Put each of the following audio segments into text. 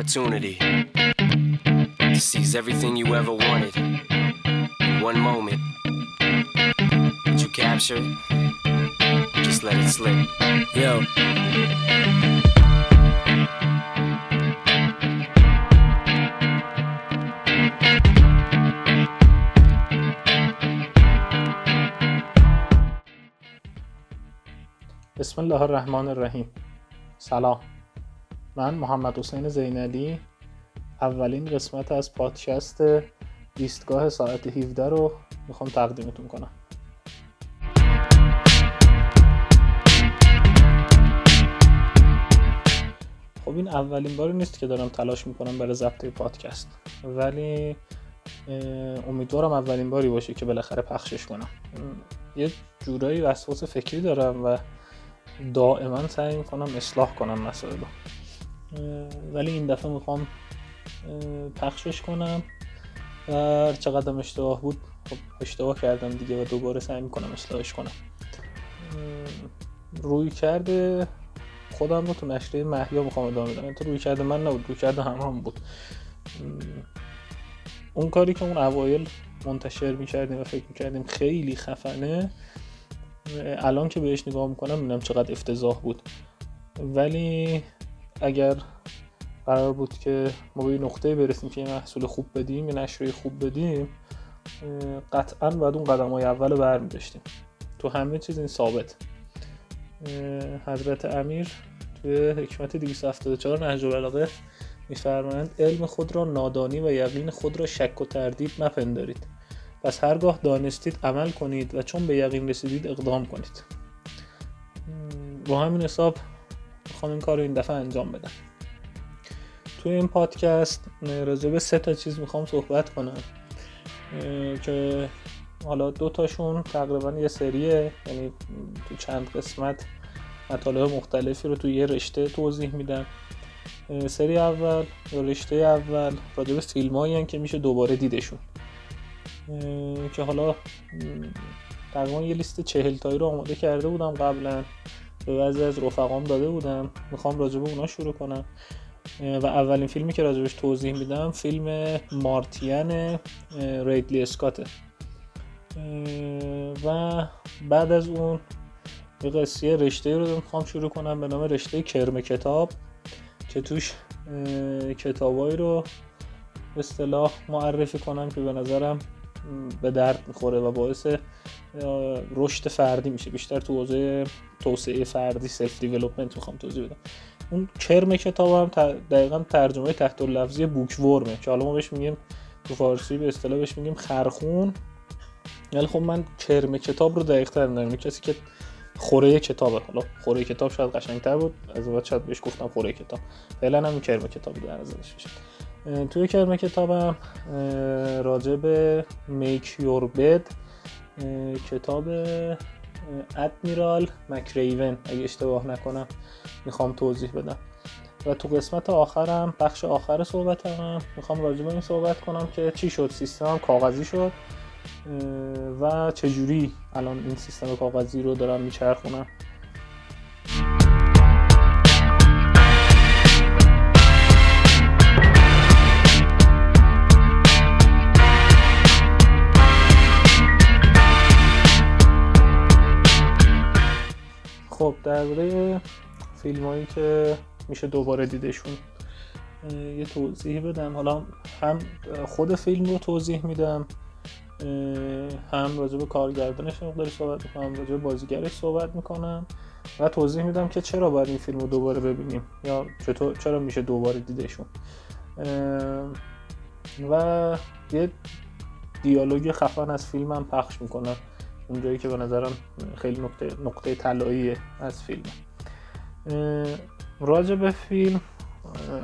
shot, one opportunity to seize everything you ever wanted in one moment. Did you capture it? Just let it slip. Yo. بسم الله الرحمن الرحیم سلام من محمد حسین زینالی اولین قسمت از پادکست ایستگاه ساعت 17 رو می‌خوام تقدیمتون کنم. خب این اولین باری نیست که دارم تلاش می‌کنم برای ضبط پادکست ولی امیدوارم اولین باری باشه که بالاخره پخشش کنم. یه جورایی وسواس فکری دارم و دائما سعی می‌کنم اصلاح کنم مسائل ولی این دفعه می‌خوام پخشش کنم. و چقدر اشتباه بود؟ خب اشتباه کردم دیگه و دوباره سعی می‌کنم اصلاحش کنم. روی کرده خودم رو تو نشریه محیا می‌خوام ادامه بدم. تو روی کرده من نبود روی کرده همه هم بود. اون کاری که اون اوایل منتشر می‌کردیم و فکر می‌کردیم خیلی خفنه الان که بهش نگاه می‌کنم می‌بینم چقدر افتضاح بود. ولی اگر قرار بود که ما به نقطه برسیم که یه محصول خوب بدیم یه نشریه خوب بدیم قطعا باید اون قدم های اول رو داشتیم تو همه چیز این ثابت. حضرت امیر توی حکمت 274 نهج البلاغه میفرمایند علم خود را نادانی و یقین خود را شک و تردید مپندارید. پس هرگاه دانستید عمل کنید و چون به یقین رسیدید اقدام کنید. با همین حساب می‌خوام این کار رو این دفعه انجام بدم. توی این پادکست راجع به سه تا چیز می‌خوام صحبت کنم. که حالا دو تاشون تقریبا یه سریه. یعنی تو چند قسمت مطالب مختلفی رو تو یه رشته توضیح میدم. سری اول یا رشته اول راجع به فیلم که میشه دوباره دیدشون. که حالا تقریبا یه لیست چهل تایی رو آماده کرده بودم قبلا. به بعضی از رفقام داده بودم. می‌خوام راجع به اونا شروع کنم. و اولین فیلمی که راجبش توضیح میدم فیلم مارتین ریدلی اسکاته و بعد از اون یه قصیه رشته رو می‌خوام شروع کنم به نام رشته کرم کتاب که توش کتابایی رو به اصطلاح معرفی کنم که به نظرم به درد می‌خوره و باعث رشد فردی میشه. بیشتر تو حوزه توسعه فردی سلف دیولپمنت می‌خوام توضیح بدم. اون کرم کتاب هم دقیقا ترجمه تحت لفظی بوک ورمه که حالا ما بهش میگیم تو فارسی به اصطلاح بهش میگیم خرخون. ولی خب من کرم کتاب رو دقیق تر می‌دونم. کسی که خوره کتابه. حالا خوره کتاب شاید قشنگتر بود. از بعد شاید بهش گفتم خوره کتاب. فعلا هم کرم کتاب در نظرش میشه. توی کرم کتابم راجع به میک یور بد کتاب ادمیرال مکریون. اگه اشتباه نکنم می‌خوام توضیح بدم. و تو قسمت آخرم بخش آخر صحبتم می‌خوام راجع به این صحبت کنم که چی شد سیستمم کاغذی شد و چجوری الان این سیستم کاغذی رو دارم میچرخونم. خب درباره فیلم هایی که میشه دوباره دیدشون یه توضیح بدم. حالا هم خود فیلم رو توضیح میدم هم راجع به کارگردانش مقداری صحبت می‌کنم راجع به بازیگرش صحبت می‌کنم و توضیح میدم که چرا باید این فیلم رو دوباره ببینیم یا چطور چرا میشه دوباره دیدشون. و یه دیالوگ خفن از فیلم هم پخش می‌کنم. اونجایی که به نظرم خیلی نقطه, نقطه طلایی از فیلم. راجع به فیلم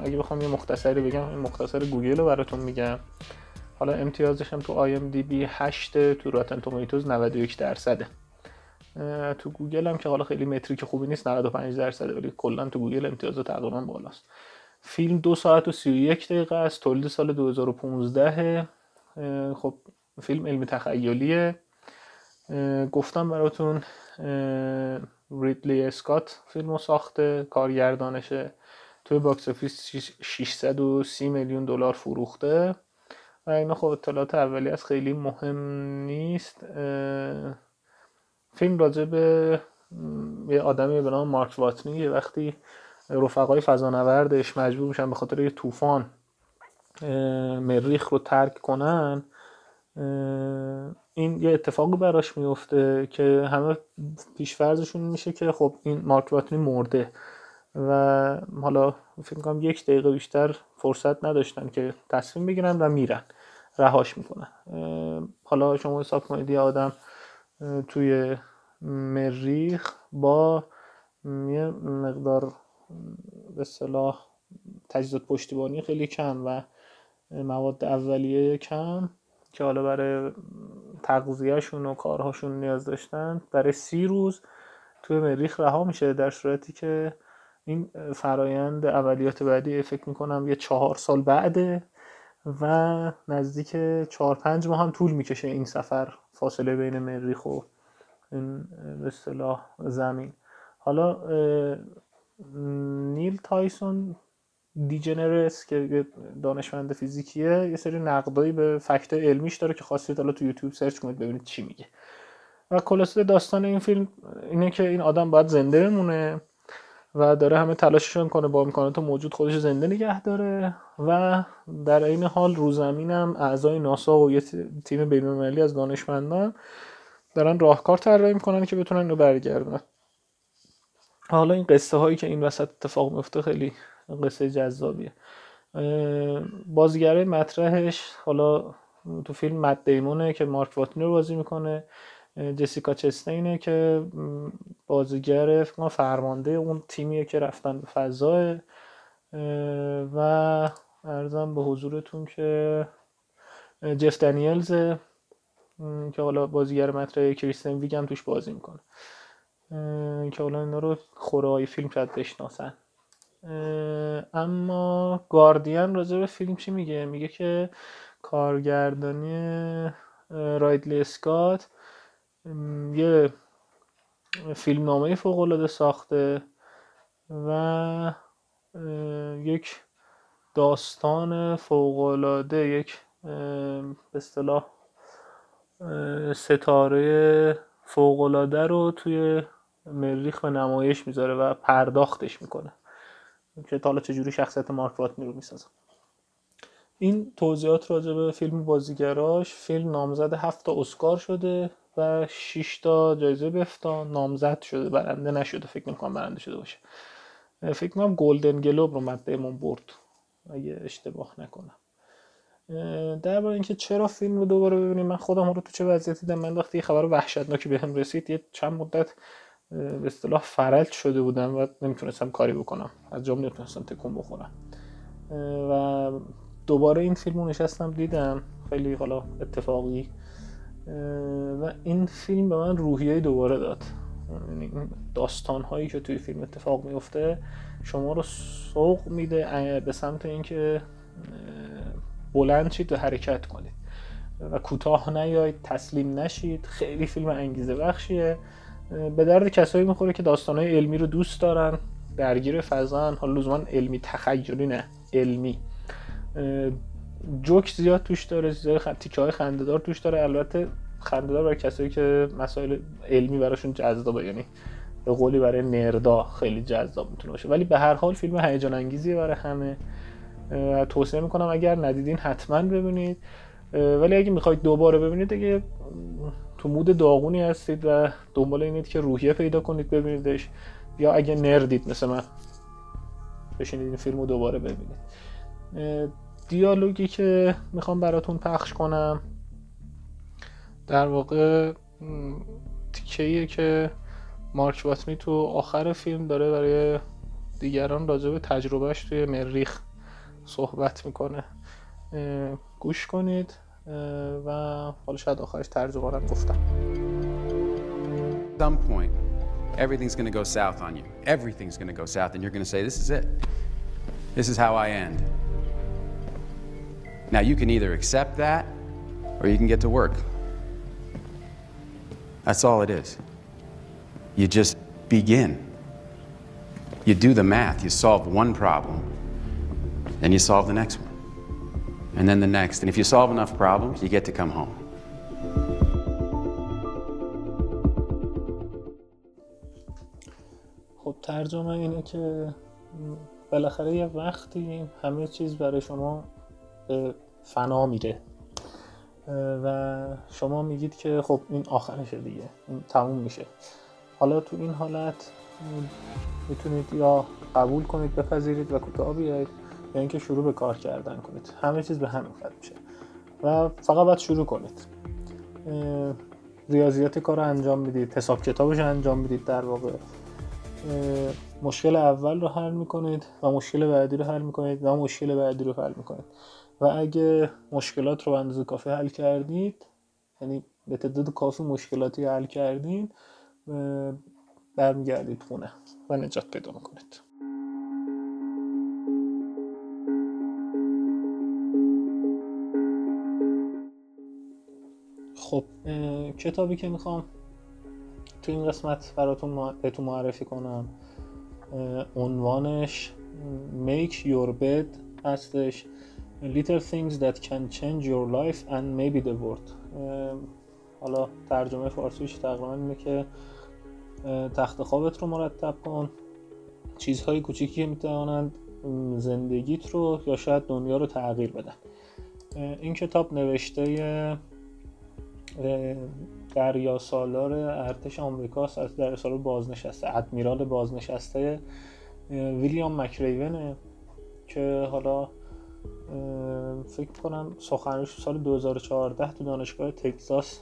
اگه بخوام یه مختصری بگم این مختصر گوگل رو براتون میگم. حالا امتیازش هم تو IMDb 8 تو Rotten Tomatoes 91 درصده. تو گوگل هم که حالا خیلی metric خوبی نیست 95 درصده ولی کلا تو گوگل امتیاز تقریبا بالاست. فیلم دو ساعت و 31 دقیقه است تولید سال 2015 خب فیلم علمی تخیلیه. گفتم براتون ریدلی اسکات فیلمو ساخته کارگردانشه توی box office 630 میلیون دلار فروخته. و اینا خب اطلاعات اولی از خیلی مهم نیست. فیلم راجع به یه آدمی به نام مارک واتنی یه وقتی رفقای فضانوردش مجبور میشن به خاطر یه طوفان مریخ رو ترک کنن این یه اتفاقی براش میفته که همه پیشفرزشون میشه که خب این مارک واتنی مرده و حالا فکر کنم یک دقیقه بیشتر فرصت نداشتن که تصمیم بگیرن و میرن. رهاش می‌کنن. حالا شما حساب کنید یه آدم توی مریخ با یه مقدار به صلاح تجهیزات پشتیبانی خیلی کم و مواد اولیه کم. که حالا برای تغذیهشون و کارهاشون نیاز داشتن برای سی روز توی مریخ رها میشه در صورتی که این فرایند اولیات بعدی فکر می‌کنم یه چهار سال بعده و نزدیک چهار پنج ماه هم طول می‌کشه این سفر فاصله بین مریخ و این به اصطلاح زمین. حالا نیل تایسون دیجنرس که دانشمند فیزیکیه یه سری نقدایی به فکت علمیش داره که خواستید حالا تو یوتیوب سرچ کنید ببینید چی میگه. و خلاصه داستان این فیلم اینه که این آدم باید زنده بمونه و داره همه تلاششون کنه با امکانات موجود خودش زنده نگه داره و در این حال رو زمینم اعضای ناسا و یه تیم بین‌المللی از دانشمندان دارن راهکار طراحی می‌کنن که بتونن اینو برگردن حالا این قصه هایی که این وسط اتفاق میفته خیلی قصه جذابیه. بازیگره مطرحش حالا تو فیلم مد دیمونه که مارک واتنی رو بازی می‌کنه. جسیکا چستینه که بازیگر فرمانده اون تیمیه که رفتن به فضا و ارزم به حضورتون که جف دانیلز که حالا بازیگر مطرح کریستن ویگ هم توش بازی می‌کنه. که حالا اینا رو خوره فیلم شاید بشناسن. اما گاردین راجع به فیلم چی میگه؟ میگه که کارگردانی رایدلی اسکات یه فیلمنامه فوق العاده ساخته و یک داستان فوق العاده یک به اصطلاح ستاره فوق العاده رو توی مریخ به نمایش می‌ذاره و پرداختش می‌کنه. که حالا چجوری شخصیت مارک واتنی رو می‌سازه این توضیحات راجع به فیلم بازیگراش فیلم نامزد هفت تا اسکار شده و 6 تا جایزه بفتا نامزد شده. برنده نشده فکر می‌کنم برنده شده باشه. فکر می‌کنم گلدن گلوب رو مد برد اگه اشتباه نکنم. درباره اینکه چرا فیلم رو دوباره ببینیم من خودم رو تو چه وضعیتی دیدم من وقتی خبر وحشتناکی بهم رسید یه چند مدت به اصطلاح فرج شده بودم و نمی‌تونستم کاری بکنم. از جام نمی‌تونستم تکون بخورم. و دوباره این فیلم رو نشستم دیدم. خیلی حالا اتفاقی. و این فیلم به من روحیه دوباره داد. یعنی داستان هایی که توی فیلم اتفاق میفته شما رو سوق میده به سمت اینکه بلند شید و حرکت کنید. و کوتاه نیاید تسلیم نشید. خیلی فیلم انگیزه بخشیه به درد کسایی می‌خوره که های علمی رو دوست دارن درگیر فضان حالا لزوما علمی تخیلی نه علمی. جوک زیاد توش داره زیاد خ... تیکه های توش داره. البته خندهدار برای کسایی که مسائل علمی براشون جذابه یعنی به قولی برای نردا خیلی جذاب می‌تونه باشه. ولی به هر حال فیلم هیجان انگیزیه برای همه. توصیه می‌کنم اگر ندیدین حتما ببینید. ولی اگه می‌خواید دوباره ببینید دیگه تو مود داغونی هستید و دنبال اینید که روحیه پیدا کنید ببینیدش. یا اگه نردید مثل من بشینید این فیلم رو دوباره ببینید. دیالوگی که می‌خوام براتون پخش کنم در واقع تیکه که مارک واتنی تو آخر فیلم داره برای دیگران راجع به تجربهش توی مریخ صحبت می‌کنه. گوش کنید. و حالا شاید آخرش ترجمه هم گفتم some point everything's going to go south on you everything's going to go south and you're going to say this is it this is how I end now you can either accept that or you can get to work that's all it is you just begin. You do the math, you solve one problem, then you solve the next one, And then the next. And if you solve enough problems, you get to come home. خب ترجمه اینه که بالاخره یه وقتی همه چیز برای شما فنا میره و شما میگید که خب این آخرشه دیگه این تموم میشه حالا تو این حالت می‌تونید یا قبول کنید بپذیرید و کوتاه بیاید یا اینکه شروع به کار کردن کنید. همه چیز به همین ختم میشه. و فقط باید شروع کنید. ریاضیات کار رو انجام می‌دید حساب کتابش انجام می‌دید در واقع. مشکل اول رو حل می‌کنید و مشکل بعدی رو حل می‌کنید و مشکل بعدی رو حل می‌کنید. و اگه مشکلات رو به اندازه کافی حل کردید یعنی به تعداد کافی مشکلاتی حل کردید برمیگردید خونه و نجات پیدا می‌کنید. خب کتابی که می‌خوام تو این قسمت براتون بهتون معرفی کنم عنوانش Make Your Bed هستش. Little Things That Can Change Your Life and Maybe the World. حالا ترجمه فارسیش تقریبا اینه که تخت خوابت رو مرتب کن. چیزهای کوچیکی که می‌توانند زندگیت رو یا شاید دنیا رو تغییر بدن این کتاب نوشته دریا سالار ارتش آمریکاست از دریا سالار بازنشسته ادمیرال بازنشسته ویلیام مکریونه که حالا فکر کنم سخنرانیش سال 2014 تو دانشگاه تگزاس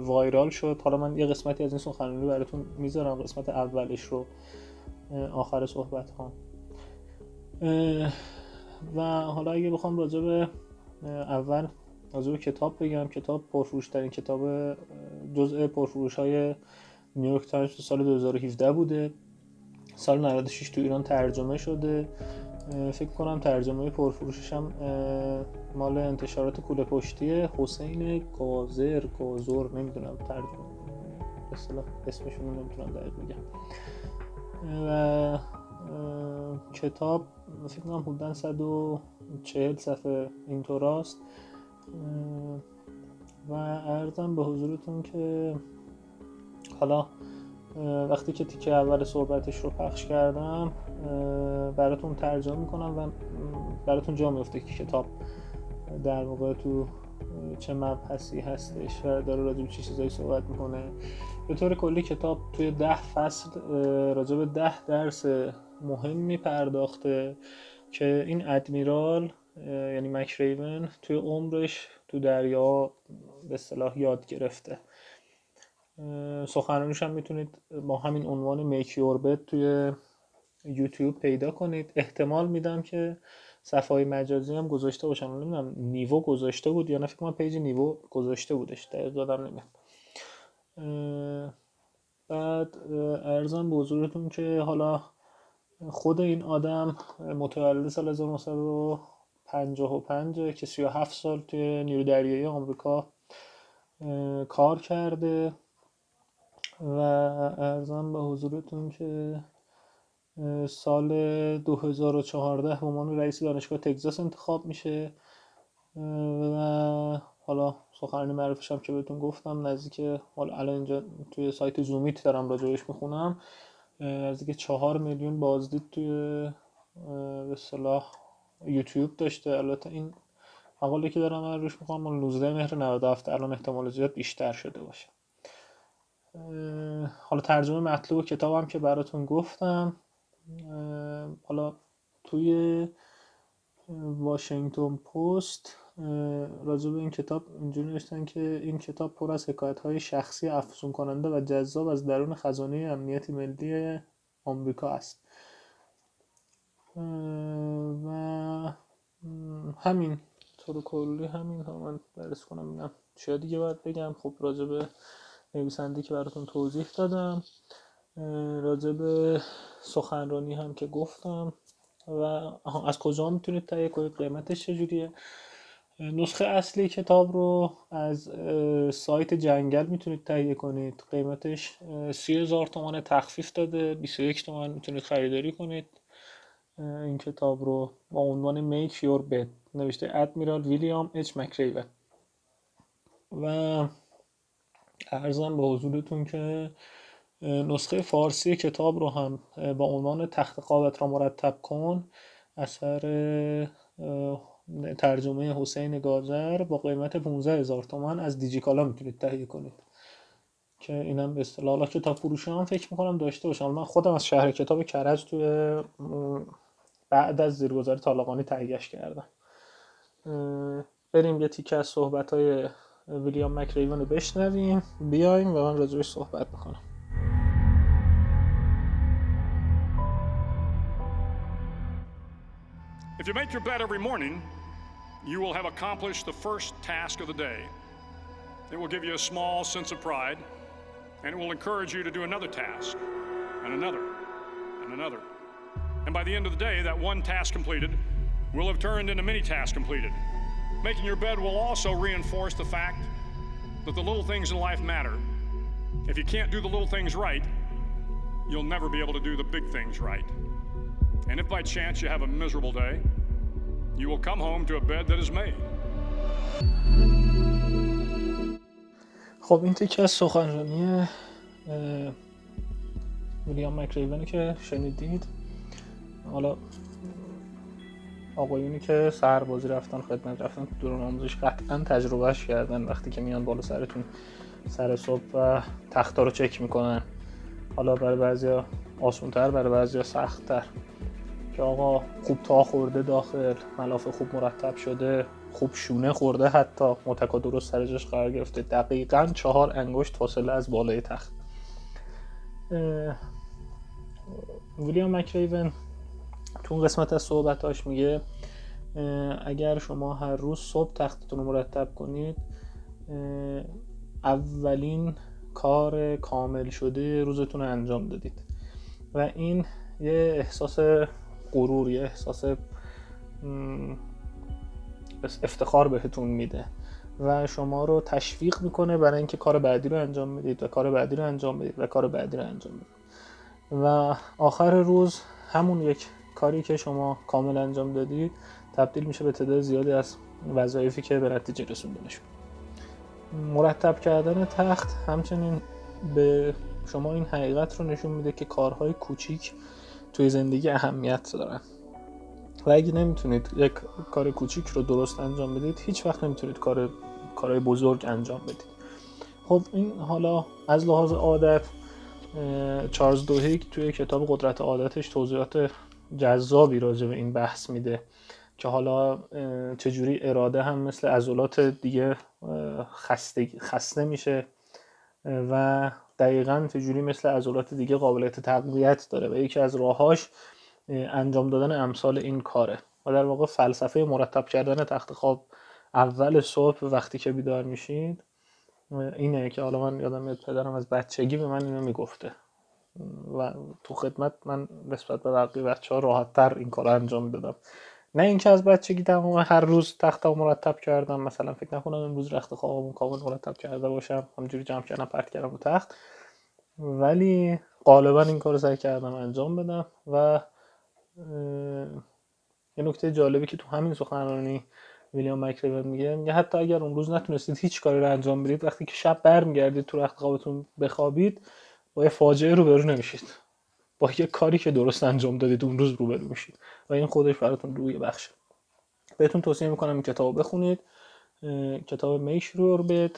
وایرال شد. حالا من یه قسمتی از این سخنرانی براتون می‌ذارم قسمت اولش رو آخر صحبت ها و حالا اگه بخوام راجع به اول راجع کتاب بگم. کتاب پرفروش ترین کتاب جزء پرفروش های نیویورک تایمز سال 2017 بوده. سال 96 تو ایران ترجمه شده. فکر کنم ترجمه پرفروشش هم مال انتشارات کوله پشتی حسین گازر گازور نمی‌دونم ترجمه. اصطلاح اسمشون نمی‌تونم دقیق بگم. و کتاب فکر کنم حدودا 140 صفحه اینطوراست. و ارزم به حضورتون که حالا وقتی که تیکه اول صحبتش رو پخش کردم براتون ترجمه می‌کنم و براتون جا میفته که کتاب در واقع تو چه مبحثی هستش و داره راجع به چه چیزایی صحبت می‌کنه. به طور کلی کتاب توی ده فصل راجع به ده درس مهم پرداخته که این ادمیرال یعنی مکریون توی عمرش تو دریا به اصطلاح یاد گرفته. سخنرانیش هم می‌تونید با همین عنوان میک یور توی یوتیوب پیدا کنید. احتمال میدم که صفحه مجازی هم گذاشته باشم. نمی‌دونم نیوو گذاشته بود یا نه؟ فکر کنم پیج نیوو گذاشته بودش. دقیق دادم نمیاد بعد ارزم به حضورتون که حالا خود این آدم متولد سال 1955 که 37 سال توی نیرو دریایی آمریکا کار کرده. و ارزم به حضورتون که سال 2014 به عنوان رئیس دانشگاه تگزاس انتخاب میشه. و حالا سخنرانی معرفش هم که بهتون گفتم نزدیک حالا الان اینجا توی سایت زومیت دارم راجبش می‌خونم. نزدیک چهار میلیون بازدید توی به صلاح یوتیوب داشته. البته این مقاله که دارم من روش می‌خوام 19 مهر 97 الان احتمال زیاد بیشتر شده باشه. حالا ترجمه مطلوب کتابم که براتون گفتم حالا توی واشنگتن پست راجع به این کتاب اینجوری نوشتن که این کتاب پر از حکایت های شخصی افزون کننده و جذاب از درون خزانه امنیت ملی آمریکا است. و همین طور کلی همین ها من برس کنم بینم چیا دیگه باید بگم. خب راجع به نویسنده که براتون توضیح دادم راجع به سخنرانی هم که گفتم و از کجا می‌تونید تهیه کنید قیمتش چجوریه؟ نسخه اصلی کتاب رو از سایت جنگل می‌تونید تهیه کنید. قیمتش سی هزار تومان تخفیف داده 21 تومان می‌تونید خریداری کنید. این کتاب رو با عنوان Make Your Bed نوشته ادمیرال ویلیام اچ مکریون و ارزم به حضورتون که نسخه فارسی کتاب رو هم با عنوان تخت قابت را مرتب کن اثر ترجمه حسین گازر با قیمت 15 هزار تومن از دیجیکالا می‌تونید تهیه کنید. که اینم به اصطلاح کتاب فروشی هم فکر می‌کنم داشته باشم. من خودم از شهر کتاب کرج توی بعد از زیرگذاری طالقانی تهیهش کردم بریم یه تیکه از صحبت های ویلیام مکریون رو بشنویم بیایم و من راجبش صحبت می‌کنم If you make your bed every morning, you will have accomplished the first task of the day. It will give you a small sense of pride, and it will encourage you to do another task, and another, and another. And by the end of the day, that one task completed will have turned into many tasks completed. Making your bed will also reinforce the fact that the little things in life matter. If you can't do the little things right, you'll never be able to do the big things right. And if by chance you have a miserable day, you will come home to a bed that is made. خب این تیکه از سخنرانی ویلیام مکریونی که شنیدید حالا آقایونی که سربازی رفتن خدمت رفتن تو دوران آموزش قطعا تجربهش کردن وقتی که میان بالا سرتون سر صبح و تختا رو چک می‌کنن. حالا برای بعضیا آسونتر برای بعضیا سختتر. که آقا خوب تا خورده داخل ملافه خوب مرتب شده خوب شونه خورده حتی متکا درست سر جاش قرار گرفته. دقیقا چهار انگشت فاصله از بالای تخت. ویلیام مکریون تو اون قسمت از صحبتاش میگه اگر شما هر روز صبح تختتون رو مرتب کنید اولین کار کامل شده روزتون رو انجام دادید. و این یه احساس غرور یه احساس افتخار بهتون میده و شما رو تشویق می‌کنه برای اینکه کار بعدی رو انجام بدید و کار بعدی رو انجام بدید و کار بعدی رو انجام بدید. و آخر روز همون یک کاری که شما کامل انجام دادید تبدیل میشه به تعداد زیادی از وظایفی که به نتیجه رسوندنشون مرتب کردن تخت همچنین به شما این حقیقت رو نشون میده که کارهای کوچیک توی زندگی اهمیت دارن. و اگه نمی‌تونید یک کار کوچیک رو درست انجام بدید هیچ وقت نمی‌تونید کار کارهای بزرگ انجام بدید. خب این حالا از لحاظ عادت چارلز دوهیک توی کتاب قدرت عادتش توضیحات جذابی راجع به این بحث میده. که حالا چجوری اراده هم مثل عضلات دیگه خسته, خسته میشه و دقیقا چجوری مثل عضلات دیگه قابلیت تقویت داره و یکی از راهاش انجام دادن امثال این کاره. و در واقع فلسفه مرتب کردن تخت خواب اول صبح وقتی که بیدار میشید اینه که حالا من یادم میاد پدرم از بچگی به من اینو می‌گفته. و تو خدمت من نسبت به بقیه بچه ها راحت تر این کار انجام می‌دادم نه اینکه از بچگی تمام هر روز تخت مرتب کردم مثلا فکر نکنم امروز رخت خوابم کامل مرتب کرده باشم همجوری جمع کردم پرت کردم رو تخت. ولی غالبا این کار رو سعی کردم انجام بدم و یه نکته جالبی که تو همین سخنرانی ویلیام مکریون میگه میگه حتی اگر اون روز نتونستید هیچ کاری رو انجام بدید وقتی که شب برمیگردید تو رخت خوابتون بخوابید با یه فاجعه روبرو نمیشید. با یه کاری که درست انجام دادید اون روز روبرو میشید. و این خودش براتون روی بخشه. بهتون توصیه می‌کنم این کتاب بخونید کتاب میشرور بد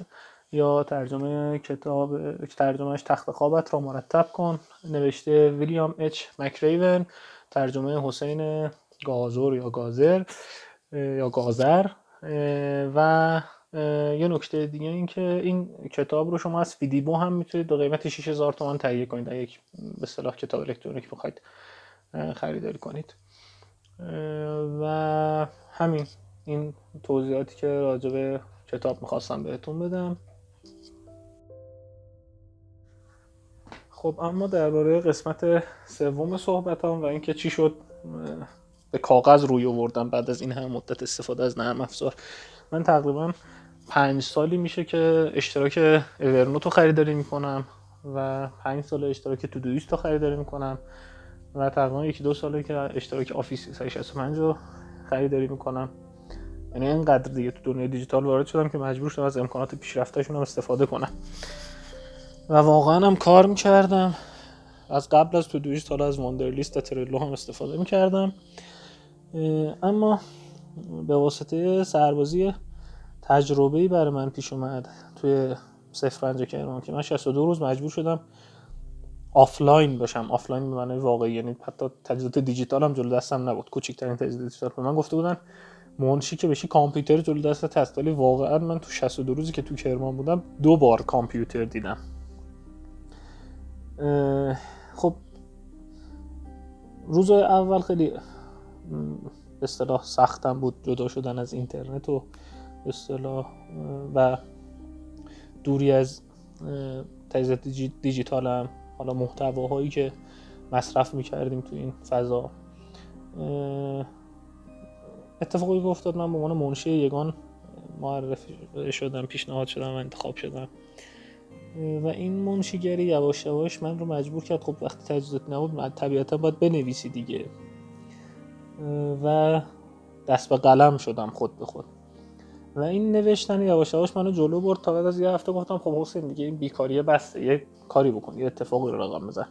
یا ترجمه کتاب ترجمهش تخت خوابت را مرتب کن. نوشته ویلیام اچ مکریون. ترجمه حسین گازور یا گازر یا گازر. و یه نکته دیگه این که این کتاب رو شما از فیدیبو هم می‌تونید به قیمت 6000 تومان تهیه کنید. یک به صلاح کتاب الکترونیک بخواید خریداری کنید. و همین این توضیحاتی که راجع به کتاب می‌خواستم بهتون بدم. خب اما درباره قسمت سوم صحبت هم و اینکه چی شد به کاغذ روی آوردم بعد از این همه مدت استفاده از نرم افزار من تقریبا پنج سالی میشه که اشتراک Evernote رو خریداری می‌کنم و پنج سال اشتراک Todoist رو خریداری می‌کنم و تقریبا یکی دو ساله که اشتراک Office 365 رو خریداری می‌کنم. یعنی اینقدر دیگه تو دنیای دیجیتال وارد شدم که مجبور شدم از امکانات پیشرفتهشون هم استفاده کنم. و واقعا هم کار می‌کردم. از قبل از Todoist حالا از Wunderlist و Trello هم استفاده می‌کردم. اما به واسطه سربازی تجربه‌ای برای من پیش اومد. توی صفر پنجه کرمان که من 62 روز مجبور شدم آفلاین باشم. آفلاین به معنی واقعی. یعنی حتی تجهیزات دیجیتال هم جلو دستم نبود. کوچکترین تجهیزات دیجیتال. به من گفته بودن منشی که بشی کامپیوتر جلو دست هست. ولی واقعا من تو 62 روزی که تو کرمان بودم دو بار کامپیوتر دیدم. خب روز اول خیلی به اصطلاح سختم بود جدا شدن از اینترنت و اصطلاح و دوری از تجهیزات دیجیتال هم حالا محتواهایی که مصرف می‌کردیم تو این فضا. اتفاقی که افتاد من به عنوان منشی یگان معرفی شدم پیشنهاد شدم و انتخاب شدم. و این منشیگری یواش یواش من رو مجبور کرد خب وقتی تجهیزات نبود طبیعتا باید بنویسی دیگه. و دست به قلم شدم خود به خود. و این نوشتن یواش یواش منو جلو برد تا بعد از یه هفته گفتم خب حسین دیگه این بیکاری بسته یه کاری بکن یه اتفاقی رو رقم بزن.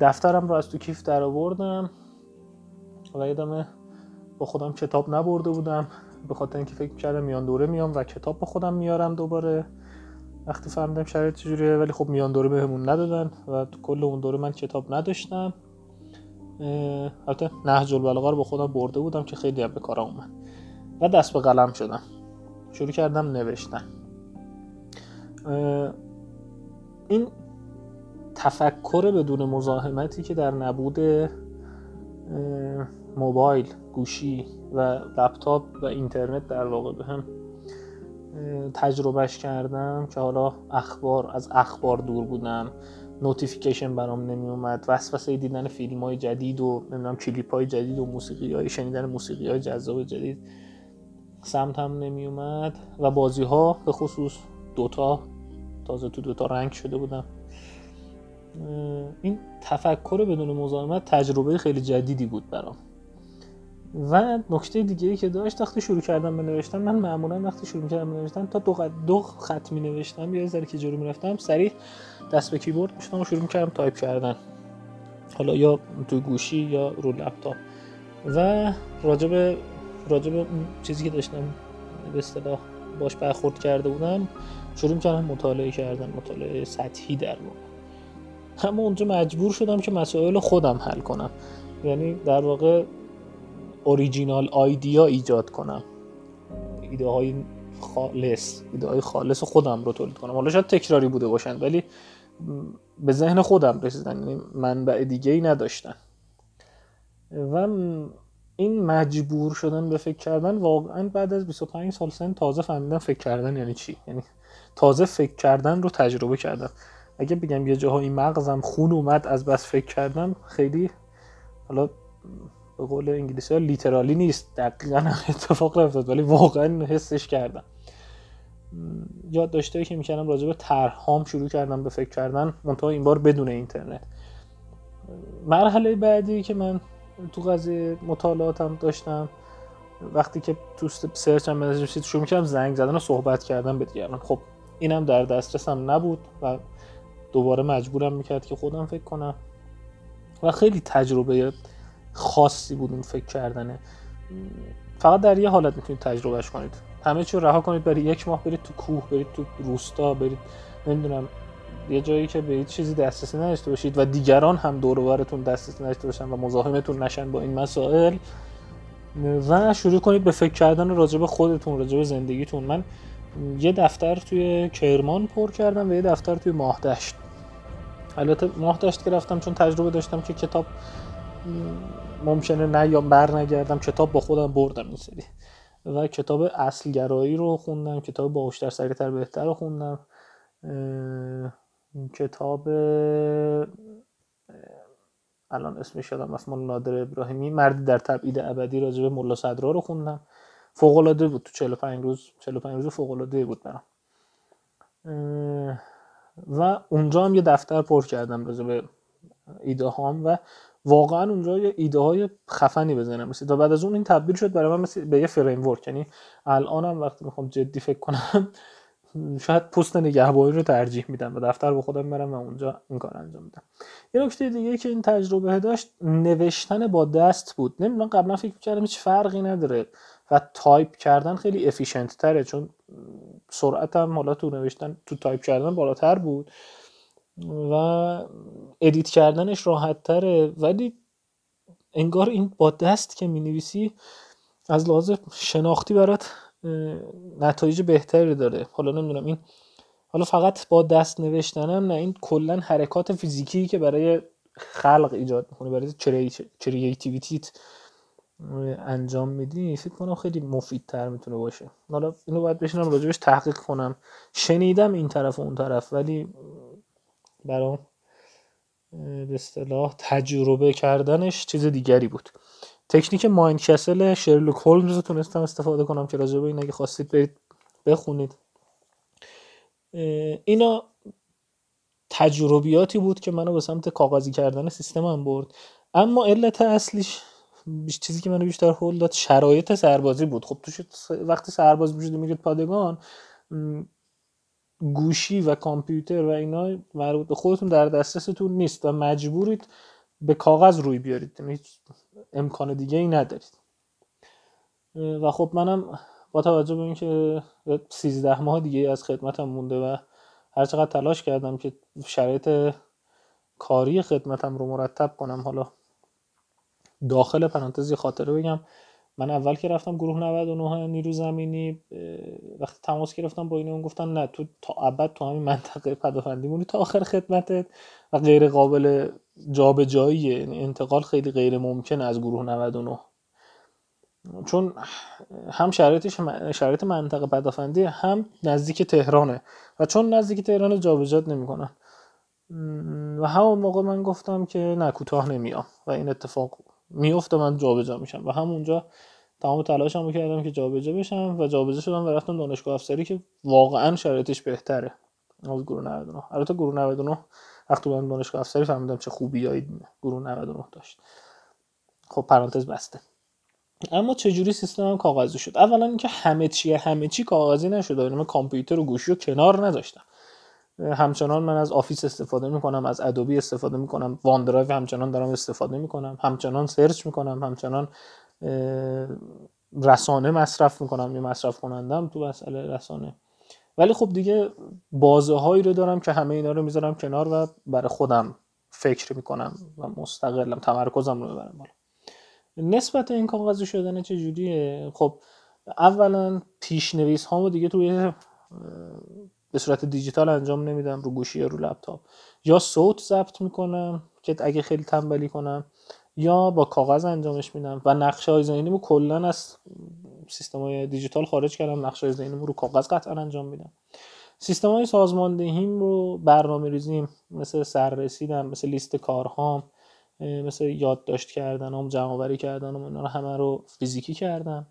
دفترم رو از تو کیف در آوردم و یادمه با خودم کتاب نبرده بودم. به خاطر اینکه فکر کردم میان دوره میام و کتاب با خودم میارم دوباره. وقتی فهمیدم شرایط چجوریه ولی خب میان دوره بهمون ندادن و تو کل اون دوره من کتاب نداشتم. البته نهج البلاغه رو با خودم برده بودم که خیلی هم به کارم اومد. و دست به قلم شدم. شروع کردم نوشتن. این تفکر بدون مزاحمتی که در نبود موبایل گوشی و لپتاپ و اینترنت در واقع به هم تجربهش کردم که حالا اخبار از اخبار دور بودم notification برام نمی اومد وسوسه دیدن فیلم های جدید و نمی‌دونم کلیپ های جدید و موسیقی های شنیدن موسیقی های جذاب جدید. سمت هم نمی اومد و بازی ها به خصوص Dota تازه تو Dota rank شده بودم این تفکر بدون مزاحمت تجربه خیلی جدیدی بود برام. و نکته دیگه ای که داشت وقتی شروع کردم به نوشتن من معمولا وقتی شروع کردم به نوشتن تا دو, دو خط می نوشتم یا ذره که جلو می رفتم سریع دست به کیبورد میشدم و شروع می کردم تایپ کردن. حالا یا تو گوشی یا رو لپتاپ. و راجب راجب اون چیزی که داشتم به اصطلاح باش برخورد کرده بودم شروع کردم مطالعه کردن مطالعه سطحی در واقع. اما اونجا مجبور شدم که مسائل خودم حل کنم. یعنی در واقع اوریجینال آیدیا ایجاد کنم. ایده های خالص ایده های خالص خودم رو تولید کنم. حالا شاید تکراری بوده باشن ولی به ذهن خودم رسیدن. یعنی منبع دیگه ای نداشتن. و این مجبور شدن به فکر کردن واقعا بعد از 25 سال سن تازه فهمیدم فکر کردن یعنی چی؟ یعنی تازه فکر کردن رو تجربه کردم اگه بگم یه جاهایی مغزم خون اومد از بس فکر کردم خیلی حالا به قول انگلیسی ها لیترالی نیست. دقیقا هم اتفاق رفتاد ولی واقعا حسش کردم. یاد داشته که می‌کردم راجع به طرحهام شروع کردم به فکر کردن منتها این بار بدون اینترنت. مرحله بعدی که من تو قضیه مطالعاتم داشتم. وقتی که تو سرچ هم رسید شروع می‌کردم زنگ زدن و صحبت کردن به دیگران. خب اینم در دسترسم نبود و دوباره مجبورم می‌کرد که خودم فکر کنم. و خیلی تجربه خاصی بود اون فکر کردنه. فقط در یه حالت می‌تونید تجربهش کنید. همه چی رها کنید برای یک ماه برید تو کوه برید تو روستا برید نمی‌دونم یه جایی که به چیزی دسترسی نداشته باشید و دیگران هم دور و دسترسی نداشته باشن و مزاحمتون نشن با این مسائل و شروع کنید به فکر کردن راجع به خودتون راجع به زندگیتون. من یه دفتر توی کرمان پر کردم و یه دفتر توی ماهدشت. البته ماهدشت که رفتم چون تجربه داشتم که کتاب ممکنه نه یا بر نگردم کتاب با خودم بردم این سری. و کتاب اصلگرایی رو خوندم کتاب باوشتر سریعتر بهتر رو خوندم. کتاب الان اسمش یادم رفت نادر ابراهیمی. مردی در تبعید ابدی راجع به ملا صدرا رو خوندم. فوق العاده بود تو 45 روز 45 روز فوق العاده بود برام. و اونجا هم یه دفتر پر کردم راجع به ایده هام و واقعا اونجا یه ایده های خفنی بزنم. مثل تا بعد از اون این تبدیل شد برای من مثل به یه فریم ورک. یعنی الانم وقتی می‌خوام جدی فکر کنم شاید پست نگهبانی رو ترجیح میدم و دفتر با خودم برم و اونجا این کار انجام میدم یه نکته دیگه که این تجربه داشت نوشتن با دست بود. نمی‌دونم قبلا فکر کردم هیچ فرقی نداره و تایپ کردن خیلی efficient تره چون سرعت هم حالا تو نوشتن تو تایپ کردن بالاتر بود و edit کردنش راحت تره. ولی انگار این با دست که می نویسی از لحاظ شناختی برات نتایج بهتری داره. حالا نمی‌دونم این حالا فقط با دست نوشتنم نه این کلا حرکات فیزیکی که برای خلق ایجاد می‌کنه برای creativity ت انجام میدی فکر کنم خیلی مفیدتر می‌تونه باشه. حالا اینو باید بشینم راجبش تحقیق کنم. شنیدم این طرف و اون طرف ولی برام به اصطلاح تجربه کردنش چیز دیگری بود. تکنیک mind castle شرلوک هولمز رو تونستم استفاده کنم که راجبه این اگه خواستید برید بخونید. اینا تجربیاتی بود که منو به سمت کاغذی کردن سیستمم برد. اما علت اصلیش چیزی که منو بیشتر هول داد شرایط سربازی بود. خب تو وقتی سرباز میشید میگید پادگان گوشی و کامپیوتر و اینا مربوط به خودتون در دسترستون نیست و مجبورید به کاغذ روی بیارید. یعنی امکان دیگه ای ندارید. و خب منم با توجه به اینکه 13 ماه دیگه از خدمتم مونده و هر چقدر تلاش کردم که شرایط کاری خدمتم رو مرتب کنم حالا داخل پرانتزی خاطره بگم. من اول که رفتم گروه 99 نیرو زمینی وقتی تماس گرفتم با اون گفتن نه تو تا ابد تو همین منطقه پدافندی مونی تا آخر خدمتت و غیر قابل جابجاییه یعنی انتقال خیلی غیر ممکن از گروه 99 چون هم شرایطش شرایط منطقه پدافندی هم نزدیک تهرانه و چون نزدیک تهران جابجات نمی‌کنن. و همون موقع من گفتم که نه کوتاه نمیام و این اتفاق میفته من جابجا میشم. و همونجا تمام تلاشمو کردم که جابجا بشم و جابجا شدم و رفتم دانشگاه افسری که واقعا شرایطش بهتره. از گروه 99 البته گروه 99 وقتی من دانشگاه افسری فهمیدم چه خوبیایی گروه 99 داشت. خب پرانتز بسته. اما چجوری سیستم هم کاغذی شد؟ اولا اینکه همه چی همه چی کاغذی نشد. من کامپیوتر و گوشی رو کنار نذاشتم. همچنان من از Office استفاده می‌کنم از Adobe استفاده می‌کنم OneDrive همچنان دارم استفاده می‌کنم همچنان search می‌کنم همچنان رسانه مصرف می‌کنم یه مصرف کنندم تو مسئله رسانه. ولی خب دیگه بازه هایی رو دارم که همه اینا رو می‌ذارم کنار و برای خودم فکر می‌کنم و مستقلم تمرکزم رو ببرم بالا. نسبت این کاغذی شدن چجوریه؟ خب اولا پیشنویس هامو دیگه توی به صورت دیجیتال انجام نمیدم رو گوشی یا رو لپتاپ. یا صوت ضبط می‌کنم که اگه خیلی تنبلی کنم یا با کاغذ انجامش میدم و نقشه های ذهنیمو کلا از سیستم های دیجیتال خارج کردم نقشه های ذهنیمو رو کاغذ قطعا انجام میدم. سیستم های سازماندهیم رو برنامه ریزیم مثل سررسیدم مثل لیست کارهام مثل یادداشت کردنم جمع آوری کردنم اینا رو همه رو فیزیکی کردم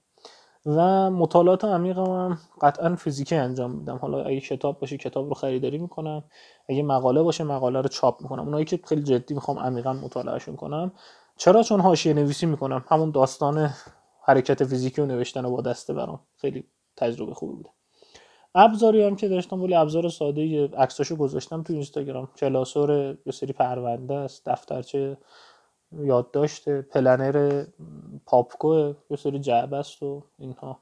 و مطالعات عمیق هم قطعا فیزیکی انجام میدم. حالا اگه کتاب باشه کتاب رو خریداری می‌کنم. اگه مقاله باشه مقاله رو چاپ می‌کنم. اونایی که خیلی جدی می‌خوام عمیقا مطالعهشون کنم. چرا؟ چون حاشیه نویسی می‌کنم. همون داستان حرکت فیزیکی و نوشتن با دسته برام. خیلی تجربه خوبی بوده. ابزاری هم که داشتم ولی ابزار ساده عکساشو گذاشتم تو اینستاگرام. کلاسور یه سری پرونده است دفترچه یادداشت پلنر پاپکو یه سری جعبه است و اینها.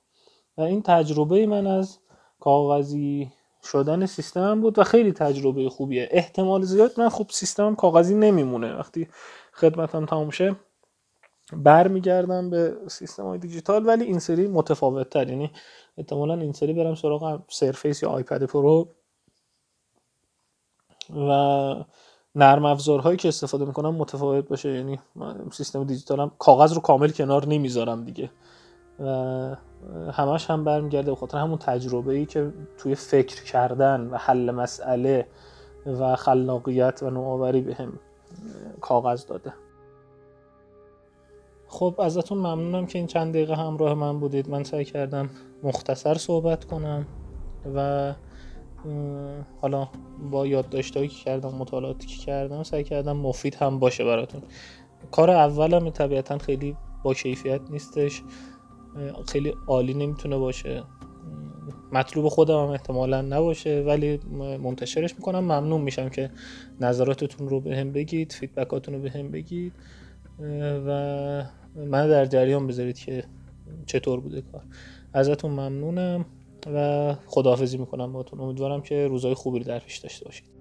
و این تجربه من از کاغذی شدن سیستمم بود و خیلی تجربه خوبیه. احتمال زیاد من خب سیستمم کاغذی نمیمونه. وقتی خدمتم تموم شه برمیگردم به سیستم های دیجیتال ولی این سری متفاوت تر یعنی احتمالا این سری برم سراغ Surface یا iPad Pro و نرم افزارهایی که استفاده می‌کنم متفاوت باشه. یعنی سیستم دیجیتالم کاغذ رو کامل کنار نمی‌ذارم دیگه. و همش هم برمیگرده به خاطر همون تجربه ای که توی فکر کردن و حل مسئله و خلاقیت و نوآوری به کاغذ داده. خب ازتون ممنونم که این چند دقیقه همراه من بودید. من سعی کردم مختصر صحبت کنم و حالا با یادداشتهایی که کردم مطالعاتی که کردم سعی کردم مفید هم باشه براتون. کار اولم طبیعتا خیلی با کیفیت نیستش. خیلی عالی نمی‌تونه باشه. مطلوب خودم هم احتمالا نباشه ولی منتشرش می‌کنم. ممنون میشم که نظراتتون رو به بگید فیدبکاتون رو به بگید. و من در جریان بذارید که چطور بوده کار. ازتون ممنونم. و خداحافظی می‌کنم باتون امیدوارم که روزهای خوبی رو در پیش داشته باشید.